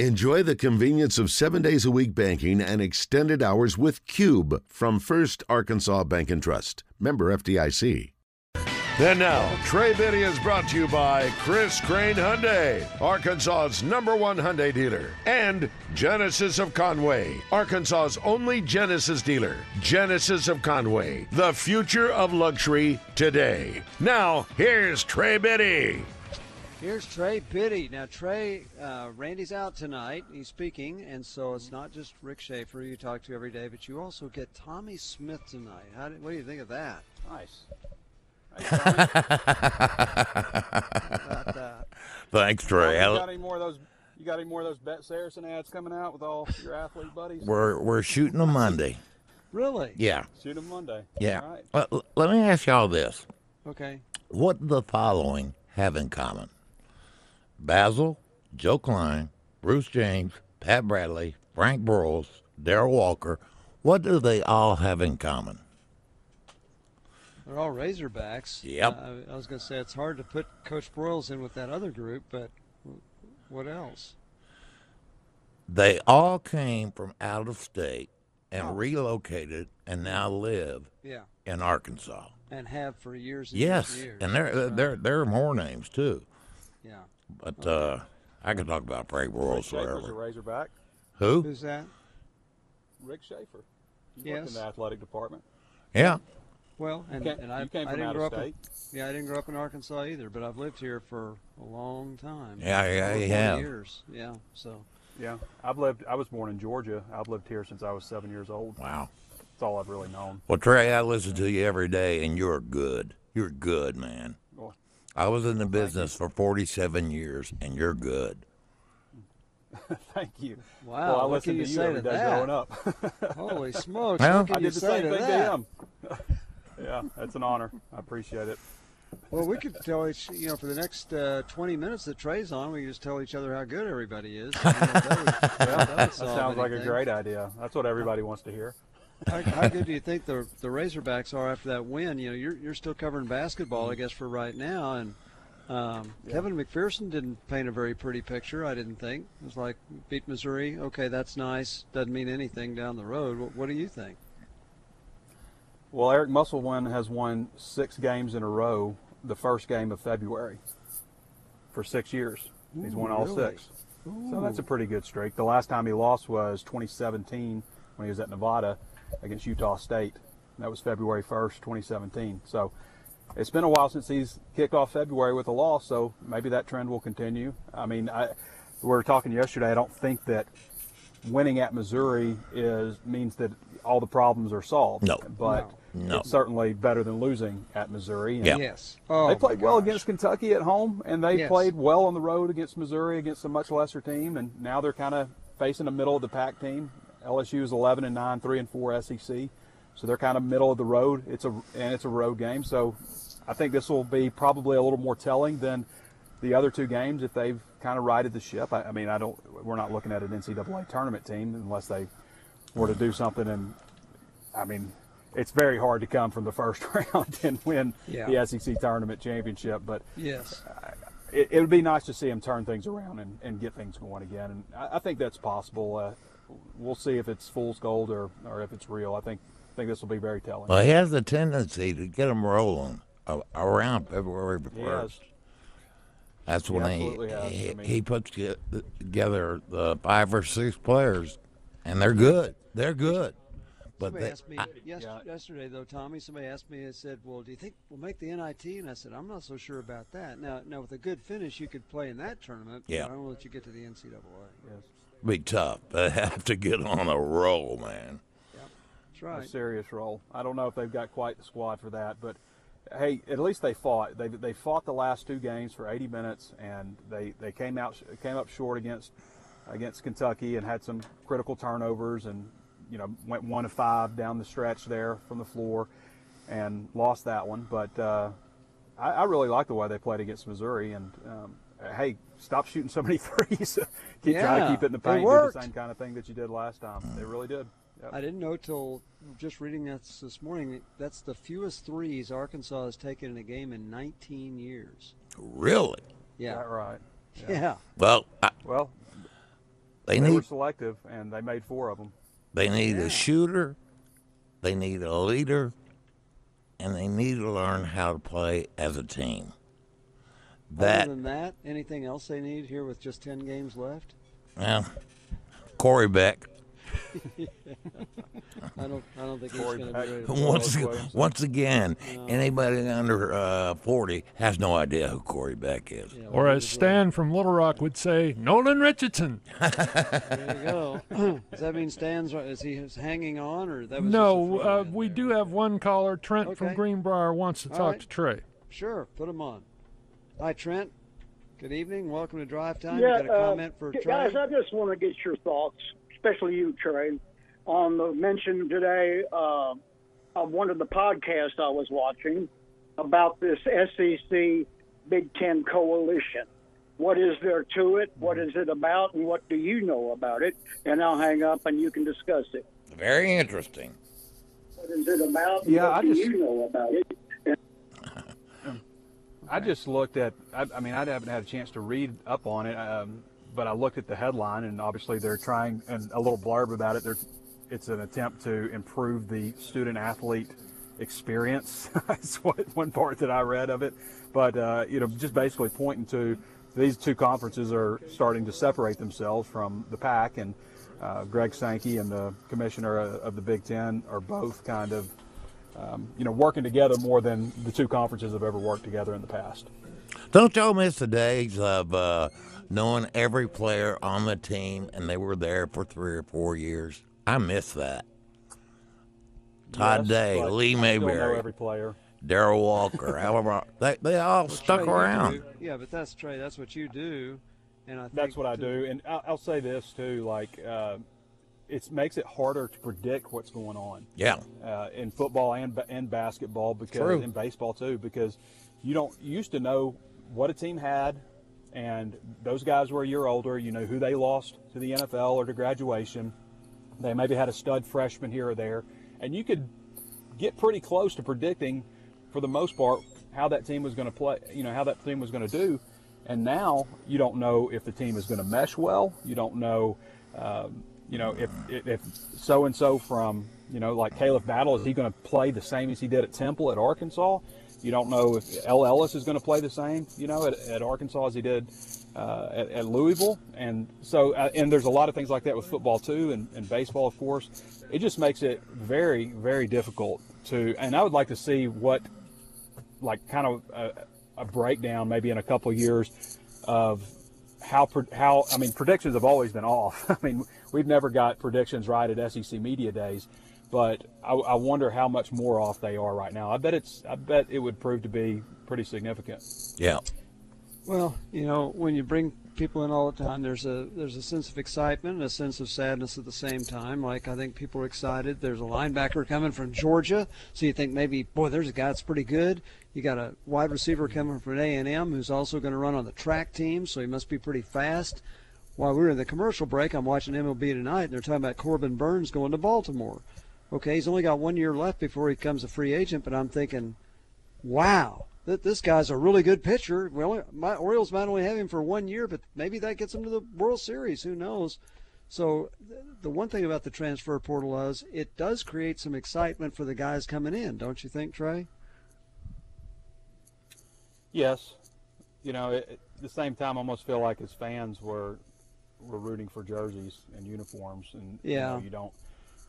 Enjoy the convenience of seven days a week banking and extended hours with Cube from First Arkansas Bank and Trust. Member FDIC. And now, Trey Biddy is brought to you by Chris Crane Hyundai, Arkansas's number one Hyundai dealer, and Genesis of Conway, Arkansas's only Genesis dealer. Genesis of Conway, the future of luxury today. Now, here's Trey Biddy. Here's Trey Biddy. Now, Trey, uh, Randy's out tonight. He's speaking, and so it's not just Rick Schaefer you talk to every day, but you also get Tommy Smith tonight. How do, what do you think of that? Nice. Thanks, Trey. You got any more of those? You got any more of those Bet Saracen ads coming out with all your athlete buddies? We're we're shooting them Monday. Really? Yeah. Shoot them Monday. Yeah. All right. Well, let me ask y'all this: Okay. What the following have in common? Bazzel, Joe Kleine, Bruce James, Pat Bradley, Frank Broyles, Darrell Walker. What do they all have in common? They're all Razorbacks. Yep. Uh, I was going to say it's hard to put Coach Broyles in with that other group, but what else? They all came from out of state and relocated and now live Yeah. in Arkansas. And have for years and Yes, years and years. and there there there are more names too. Yeah. But uh, I can talk about Frank Broyles Schaefer's a forever. Razorback. Who? Who's that? Rick Schaefer. You worked Yes. in the athletic department. Yeah. Well, and, You came- and I, you came I didn't out grow of up. In, yeah, I didn't grow up in Arkansas either, but I've lived here for a long time. Yeah, yeah, Over you 40 have. Years. Yeah. So. Yeah. I've lived. I was born in Georgia. I've lived here since I was seven years old. Wow. That's all I've really known. Well, Trey, I listen to you every day, and you're good. You're good, man. Well, I was in the business for 47 years, and you're good. thank you. Wow, Well, I what listened to you you say every to day that? growing up. Holy smokes! Well, what can I you did the say same to thing that? to him. yeah, that's an honor. I appreciate it. Well, we could tell each, you know, for the next uh, 20 minutes that Trey's on, we just tell each other how good everybody is. You know, that would- that That solve sounds like a great idea. That's what everybody wants to hear. How, how good do you think the the Razorbacks are after that win? You know, you're you're still covering basketball, I guess, for right now, and um, Kevin McPherson didn't paint a very pretty picture. I didn't think it was like beat Missouri. Okay, that's nice. Doesn't mean anything down the road. What, what do you think? Well, Eric Musselman has won six games in a row the first game of February for six years. He's won all really? six. So that's a pretty good streak. The last time he lost was 2017 when he was at Nevada against Utah State. That was February 1st, 2017. So it's been a while since he's kicked off February with a loss, so maybe that trend will continue. I mean, I, we were talking yesterday. I don't think that winning at Missouri is means that all the problems are solved. No. but No. it's certainly better than losing at Missouri. And Yeah. Yes. Oh, they played well against Kentucky at home, and they Yes. played well on the road against Missouri against a much lesser team. And now they're kind of facing a middle of the pack team. LSU is 11 and 9, 3 and 4 SEC, so they're kind of middle of the road. It's a and it's a road game, so I think this will be probably a little more telling than the other two games if they've kind of righted the ship. I, I mean, I don't. We're not looking at an NCAA tournament team unless they were to do something. And I mean, it's very hard to come from the first round and win Yeah. the SEC tournament championship. But Yes. it, it would be nice to see him turn things around and, and get things going again. And I, I think that's possible. Uh, we'll see if it's fool's gold or, or if it's real. I think I think this will be very telling. Well, he has the tendency to get them rolling around February He 1st. has. That's when absolutely has. he, I he, mean- he puts together the five or six players, and they're good. They're good. But Somebody they, asked me I- yes, Yeah. yesterday, though, Tommy. Somebody asked me. and said, "Well, do you think we'll make the NIT?" And I said, "I'm not so sure about that." Now, now with a good finish, you could play in that tournament. but Yeah. I don't know that you get to the NCAA. Yes. Be tough. They have to get on a roll, man. That's right. a serious role. I don't know if they've got quite the squad for that, but hey, at least they fought. They they fought the last two games for 80 minutes, and they, they came out came up short against against Kentucky and had some critical turnovers, and you know went one of five down the stretch there from the floor, and lost that one. But uh, I, I really like the way they played against Missouri, and um, hey, stop shooting so many threes. keep trying to keep it in the paint. Do the same kind of thing that you did last time. They mm. really did. Yep. I didn't know till just reading this this morning. That's the fewest threes Arkansas has taken in a game in 19 years. Really? Yeah. That right? Yeah. Well, I, Well, They they were need selective, and they made four of them. they need Yeah. a shooter, they need a leader, and they need to learn how to play as a team. That Other than that, anything else they need here with just ten games left? Yeah. Corey Beck. I don't. I don't think he's Corey going to Beck. be ready. To Once, Williams. once again, anybody under uh, 40 has no idea who Corey Beck is. Yeah, Or as Stan from Little Rock would say, Nolan Richardson. There you go. Does that mean Stan's? Is he hanging on, or that was No, uh, we there? do have one caller. Trent from Greenbrier wants to All talk right. to Trey. Sure, put him on. Hi, Trent. Good evening. Welcome to Drive Time. Yeah, you got a uh, comment for g- Trey? guys, I just want to get your thoughts, especially you, Trey, on the mention today uh, of one of the podcasts I was watching about this SEC Big Ten coalition. What is there to it? What is it about? And what do you know about it? And I'll hang up and you can discuss it. Very interesting. What is it about? Yeah, what I do just- you know about it? I just looked at. I, I mean, I haven't had a chance to read up on it, um, but I looked at the headline, and obviously they're trying and a little blurb about it. They're, it's an attempt to improve the student athlete experience. That's what one part that I read of it. But uh, you know, just basically pointing to these two conferences are starting to separate themselves from the pack, and uh, Greg Sankey and the commissioner of of the Big Ten are both kind of um, you know, working together more than the two conferences have ever worked together in the past. Don't y'all miss the days of uh, knowing every player on the team and they were there for three or four years? I miss that. Todd Yes, Day, Lee I still know Mayberry, every player. Darrell Walker, Alabama, they, they all Well, stuck Trey, around. do- Yeah, but that's Trey. That's what you do, and I. Think That's what I do, and I'll, I'll say this too: like, uh, it makes it harder to predict what's going on Yeah, uh, in football and and basketball because True. in baseball too, because you don't you used to know what a team had, and those guys were a year older. You know who they lost to the NFL or to graduation. They maybe had a stud freshman here or there, and you could get pretty close to predicting, for the most part, how that team was going to play. You know how that team was going to do, and now you don't know if the team is going to mesh well. You don't know, um, you know, if if so and so from you know like Khalif Battle is he going to play the same as he did at Temple at Arkansas? You don't know if El Ellis is going to play the same, you know, at, at Arkansas as he did uh, at, at Louisville, and so uh, and there's a lot of things like that with football too, and, and baseball, of course. It just makes it very, very difficult to. And I would like to see what, like, kind of a, a breakdown, maybe in a couple years, of how how I mean predictions have always been off. I mean we've never got predictions right at SEC media days, but I, I wonder how much more off they are right now. I bet it's I bet it would prove to be pretty significant. yeah. Well, you know, when you bring people in all the time, there's a there's a sense of excitement and a sense of sadness at the same time. Like I think people are excited. There's a linebacker coming from Georgia, so you think maybe, boy, there's a guy that's pretty good. You got a wide receiver coming from A and M who's also going to run on the track team, so he must be pretty fast. While we were in the commercial break, I'm watching MLB tonight, and they're talking about Corbin Burnes going to Baltimore. Okay, he's only got one year left before he becomes a free agent, but I'm thinking, wow, th- this guy's a really good pitcher. Well, my Orioles might only have him for one year, but maybe that gets him to the World Series. Who knows? So the one thing about the transfer portal is it does create some excitement for the guys coming in, don't you think, Trey? Yes, you know it, at the same time, I almost feel like as fans we're we're rooting for jerseys and uniforms, and you, know, you don't.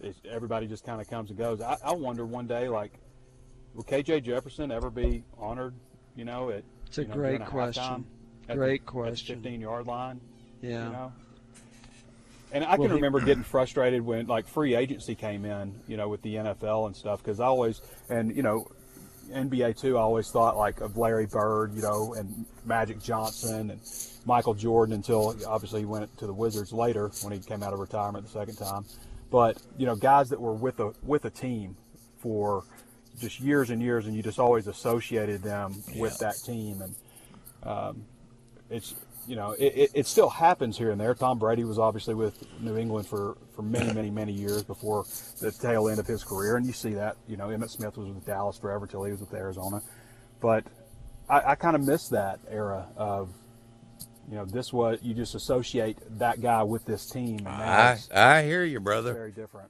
It's, everybody just kind of comes and goes. I, I wonder one day, like, will KJ Jefferson ever be honored? You know, at It's a you know, great a question. at Great the, question. At the 15 yard line. Yeah. You know. And I Well, can he- remember getting frustrated when like free agency came in, you know, with the NFL and stuff, because I always and you know, NBA too. I always thought like of Larry Bird, you know, and Magic Johnson and Michael Jordan until obviously he went to the Wizards later when he came out of retirement the second time. But you know, guys that were with a with a team for just years and years, and you just always associated them with that team, and um, it's you know it, it, it still happens here and there. Tom Brady was obviously with New England for for many many many years before the tail end of his career, and you see that you know Emmitt Smith was with Dallas forever till he was with Arizona, but I, I kind of miss that era of you know, this was you just associate that guy with this team, and I I hear you, brother. very different.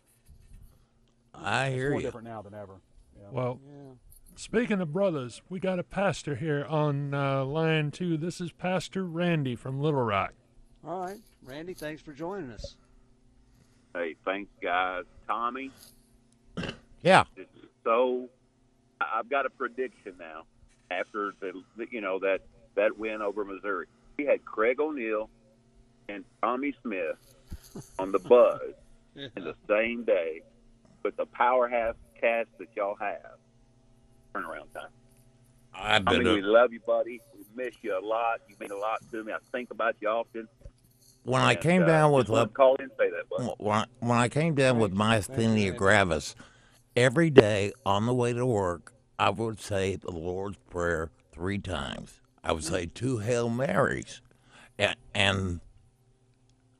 I It's hear more you. different now than ever. Yeah. Well, Yeah. speaking of brothers, we got a pastor here on uh, line two. This is Pastor Randy from Little Rock. All right, Randy, thanks for joining us. Hey, thanks, guys. Tommy, Yeah. so. I- I've got a prediction now. After the, the- you know that that win over Missouri, we had Craig O'Neill and Tommy Smith on the buzz in the same day with the powerhouse cast that y'all have. Turnaround time. I've I been mean, we love you, buddy. We miss you a lot. You mean a lot to me. I think about you often. when I And, came uh, down with just wanted uh, call in say that, buddy. when I, when I came down with myasthenia gravis, every day on the way to work, I would say the Lord's Prayer three times. I would say two Hail Marys, and, and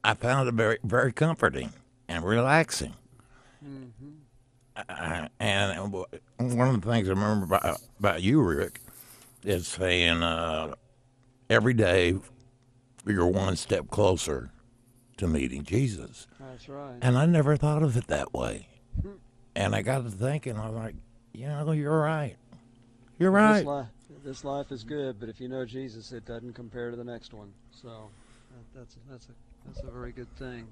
I found it very very comforting and relaxing. Uh, and one of the things I remember about, about you, Rick, is saying uh, every day you're one step closer to meeting Jesus. That's right. And I never thought of it that way. And I got to thinking, I was like, you know, you're right. You're This right. life, this life is good, but if you know Jesus, it doesn't compare to the next one. So that, that's that's a that's a very good thing.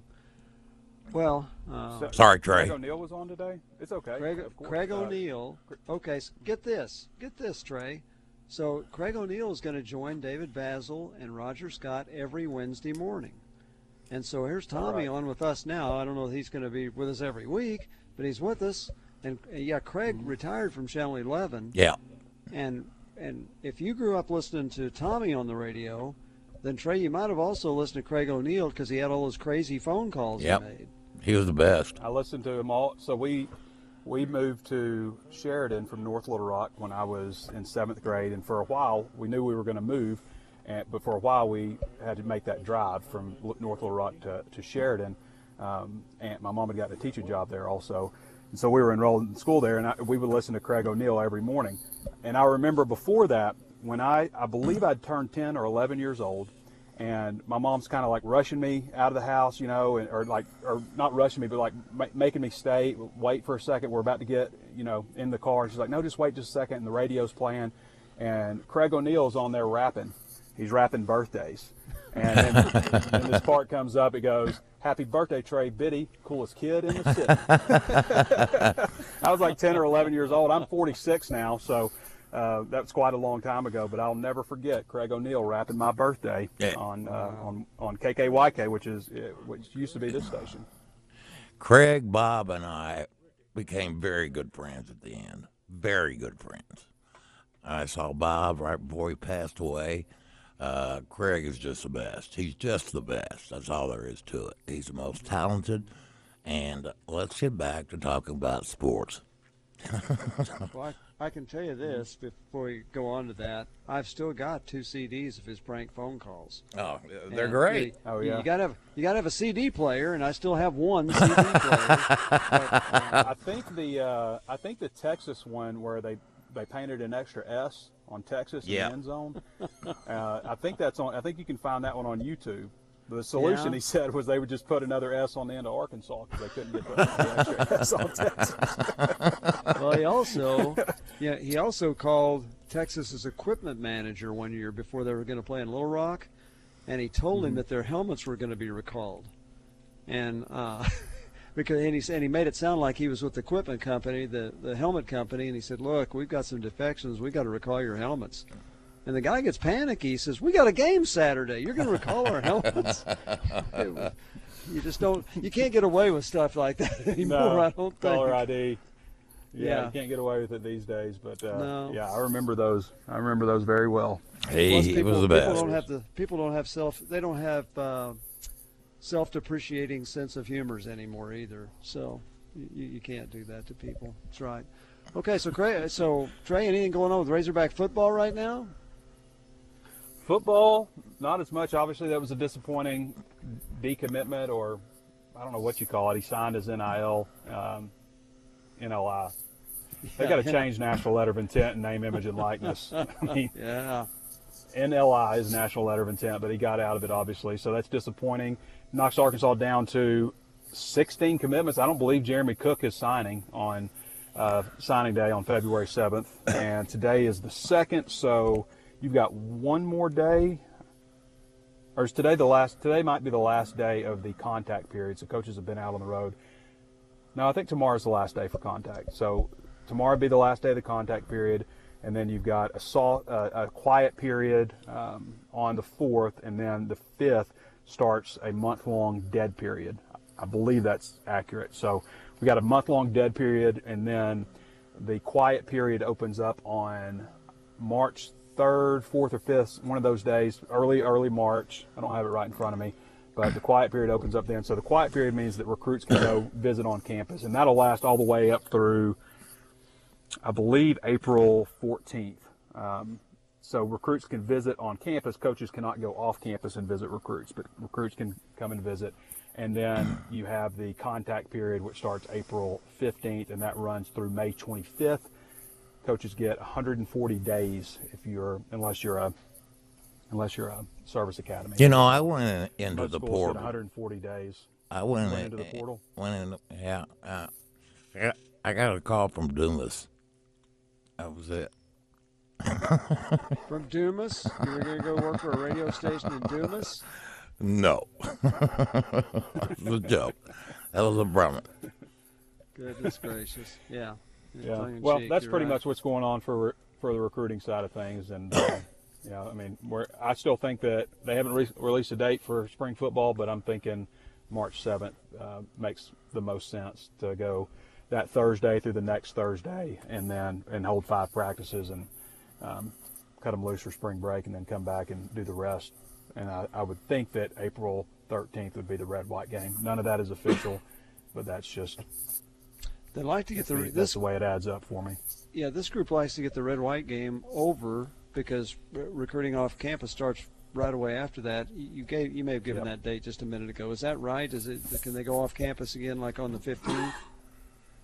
Well, uh, So- Sorry, Craig Trey. O'Neill was on today. It's okay. Craig. Craig Uh, O'Neill. Okay, so get this, get this, Trey. So Craig O'Neill is going to join David Bazzel and Roger Scott every Wednesday morning. And so here's Tommy on with us now. I don't know if he's going to be with us every week, but he's with us. And uh, yeah, Craig retired from Channel 11. Yeah. And and if you grew up listening to Tommy on the radio, then Trey, you might have also listened to Craig O'Neill because he had all those crazy phone calls Yep. he made. He was the best. I listened to him all. So we we moved to Sheridan from North Little Rock when I was in seventh grade, and for a while we knew we were going to move, and, but for a while we had to make that drive from North Little Rock to, to Sheridan. Um, and my mom had gotten a teaching job there also, and so we were enrolled in school there, and I, we would listen to Craig O'Neill every morning. And I remember before that, when I I believe I'd turned 10 or 11 years old, and my mom's kind of like rushing me out of the house, you know, and, or like, or not rushing me, but like ma- making me stay, wait for a second. We're about to get, you know, in the car. And She's like, no, just wait just a second. And the radio's playing, and Craig O'Neill's on there rapping. He's rapping birthdays, and then, then this part comes up. It goes, "Happy birthday, Trey Biddy, coolest kid in the city." I was like 10 or 11 years old. I'm 46 now, so uh, that was quite a long time ago. But I'll never forget Craig O'Neill rapping my birthday Yeah. on uh, on on KKYK, which is uh, which used to be this station. Craig, Bob, and I became very good friends at the end. Very good friends. I saw Bob right before he passed away. Uh, Craig is just the best. He's just the best. That's all there is to it. He's the most talented. And let's get back to talking about sports. Well, I, I can tell you this before we go on to that. I've still got two CDs of his prank phone calls. Oh, they're And great. You, Oh, yeah. You gotta have you gotta have a CD player, and I still have one CD player. I think the uh, I think the Texas one where they they painted an extra S on Texas Yeah. in the end zone. Uh, I think that's on. I think you can find that one on YouTube. The solution Yeah. he said was they would just put another S on the end of Arkansas because they couldn't get the, the extra S on Texas. well, he also yeah he also called Texas's equipment manager one year before they were going to play in Little Rock, and he told Mm-hmm. him that their helmets were going to be recalled, and. Uh, Because and he said and he made it sound like he was with the equipment company, the the helmet company, and he said, "Look, we've got some defections. We've got to recall your helmets." And the guy gets panicky. He says, "We got a game Saturday. You're going to recall our helmets." you just don't. You can't get away with stuff like that anymore. no, I don't think. caller ID. Yeah, Yeah. you can't get away with it these days. But uh, No. yeah, I remember those. I remember those very well. He, Plus, he people, was the people don't have the people don't have self. They don't have uh, self-depreciating sense of humors anymore either. So you, you can't do that to people. That's right. Okay, so Trey, so Trey, anything going on with Razorback football right now? Football, not as much. Obviously, that was a disappointing decommitment, or I don't know what you call it. He signed his NIL, um, NLI. They got to change national letter of intent and name, image, and likeness. I mean, Yeah. NLI is National Letter of Intent, but he got out of it obviously, so that's disappointing. Knocks Arkansas down to 16 commitments. I don't believe Jeremy Cook is signing on uh, signing day on February 7th, and today is the second. So you've got one more day, or is today the last? Today might be the last day of the contact period. So coaches have been out on the road. No, I think tomorrow's the last day for contact. So tomorrow would be the last day of the contact period, and then you've got a, uh, a quiet period um, on the fourth, and then the fifth starts a month-long dead period. I believe that's accurate. So we got a month-long dead period, and then the quiet period opens up on March 3rd, 4th, or 5th, one of those days, early, early March. I don't have it right in front of me but the quiet period opens up then. So the quiet period means that recruits can go visit on campus, and that'll last all the way up through, I believe, April 14th. Um, so recruits can visit on campus. Coaches cannot go off campus and visit recruits, but recruits can come and visit. And then you have the contact period, which starts April 15th, and that runs through May 25th. Coaches get 140 days if you're, unless you're a unless you're a service academy. You know, I went into Most the portal. 140 days. I went, went in- into the portal? Went in. Yeah. Uh, I got- I got a call from Dumas. That was it. From Dumas, you were going to go work for a radio station in Dumas. No. it was a joke. That was a Brahmin. Goodness gracious, yeah. Yeah. Well, cheek, that's pretty right. much what's going on for for the recruiting side of things, and uh, you know, I mean, we're, I still think that they haven't re- released a date for spring football, but I'm thinking March 7th uh, makes the most sense to go that Thursday through the next Thursday, and then and hold five practices and um, cut them loose for spring break, and then come back and do the rest. And I, I would think that April 13th would be the red white game. None of that is official, but that's just They like to get the that's this the way it adds up for me. yeah this group likes to get the red white game over because re- recruiting off campus starts right away after that. You gave you may have given Yep. that date just a minute ago. Is that right? Is it can they go off campus again like on the 15th?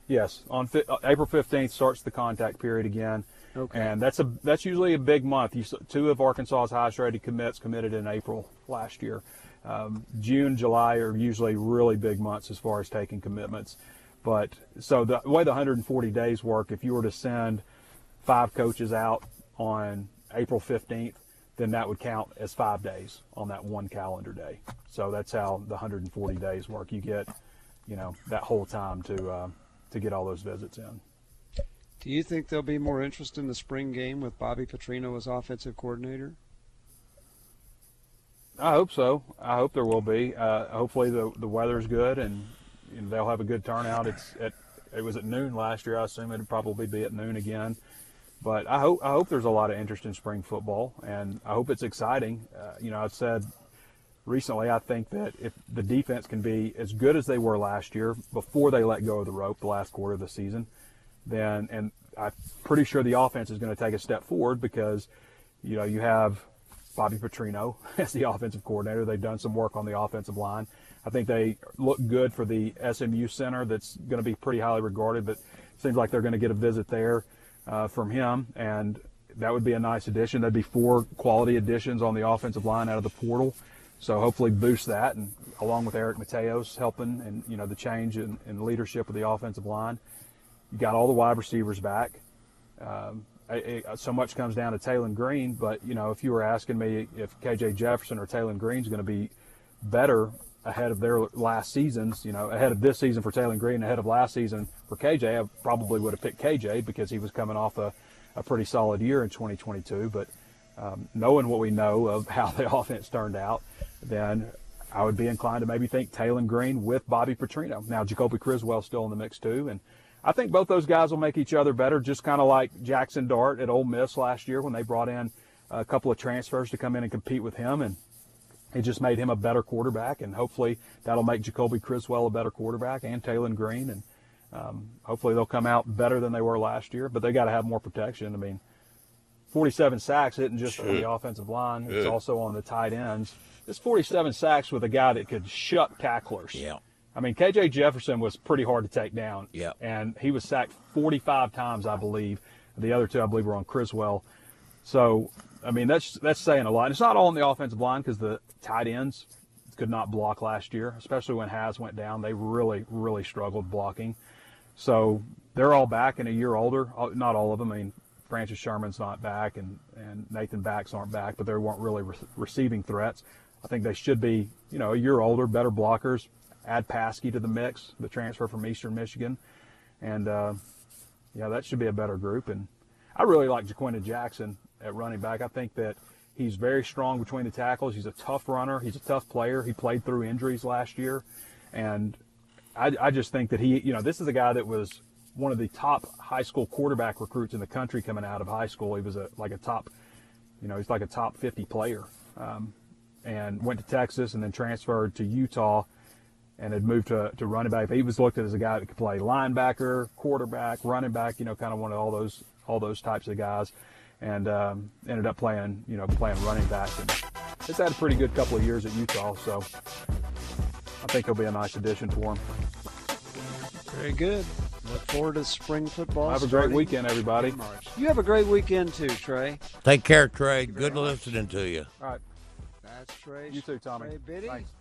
Yes, on fi- uh, April fifteenth starts the contact period again, Okay. and that's a that's usually a big month. You, two of Arkansas's highest rated commits committed in April last year. Um, June, July are usually really big months as far as taking commitments. But so the way the 140 days work, if you were to send five coaches out on April 15th, then that would count as five days on that one calendar day. So that's how the 140 days work. You get, you know, that whole time to uh, to get all those visits in. Do you think there'll be more interest in the spring game with Bobby Petrino as offensive coordinator? I hope so. I hope there will be. Uh, hopefully the the weather's good and, and they'll have a good turnout. It's at it was at noon last year. I assume it'd probably be at noon again. But I hope I hope there's a lot of interest in spring football and I hope it's exciting. Uh, you know, I've said recently I think that if the defense can be as good as they were last year before they let go of the rope the last quarter of the season, then and I'm pretty sure the offense is going to take a step forward because you know you have Bobby Petrino as the offensive coordinator. They've done some work on the offensive line. I think they look good for the SMU center. That's going to be pretty highly regarded, but seems like they're going to get a visit there uh, from him, and that would be a nice addition. That'd be four quality additions on the offensive line out of the portal. So hopefully boost that, and along with Eric Mateos helping, and you know the change in, in leadership of the offensive line. You got all the wide receivers back. Um, it, it- so much comes down to Taylen Green, but you know, if you were asking me if KJ Jefferson or Taylen Green's going to be better ahead of their last seasons, you know, ahead of this season for Taylen Green, ahead of last season for KJ, I probably would have picked KJ because he was coming off a, a pretty solid year in 2022. But um, knowing what we know of how the offense turned out, then I would be inclined to maybe think Taylen Green with Bobby Petrino. Now, Jacoby Criswell's still in the mix too, and I think both those guys will make each other better, just kind of like Jaxson Dart at Ole Miss last year when they brought in a couple of transfers to come in and compete with him, and it just made him a better quarterback, and hopefully that'll make Jacoby Criswell a better quarterback and Taylen Green, and um, hopefully they'll come out better than they were last year. But they got to have more protection. I mean, 47 sacks isn't just on the offensive line; it's also on the tight ends. It's 47 sacks with a guy that could shut tacklers. Yeah. I mean, KJ Jefferson was pretty hard to take down. Yep. And he was sacked 45 times, I believe. The other two, I believe, were on Criswell. So I mean, that's that's saying a lot. It's not all on the offensive line because the tight ends could not block last year, especially when Hasz went down. They really, really struggled blocking. So they're all back and a year older. Uh, Not all of them. I mean, Francis Sherman's not back, and and Nathan Bax aren't back, but they weren't really re- receiving threats. I think they should be, you know, a year older, better blockers. Add Paaske to the mix, the transfer from Eastern Michigan, and uh, yeah, that should be a better group. And I really like Ja'Quinden Jackson at running back. I think that he's very strong between the tackles. He's a tough runner. He's a tough player. He played through injuries last year, and I, I just think that he, you know, this is a guy that was one of the top high school quarterback recruits in the country coming out of high school. He was a like a top, you know, he's like a top 50 player, um, and went to Texas and then transferred to Utah and had moved to, to running back. He was looked at as a guy that could play linebacker, quarterback, running back, you know, kind of one of all those all those types of guys, and um, ended up playing, you know, playing running back. And it's had a pretty good couple of years at Utah, so I think he'll be a nice addition for him. Very good. Look forward to spring football. Have a great weekend, everybody. You have a great weekend too, Trey. Take care, Trey. Good listening to you. All right. That's Trey. You too, Tommy. Trey Biddy. Thanks.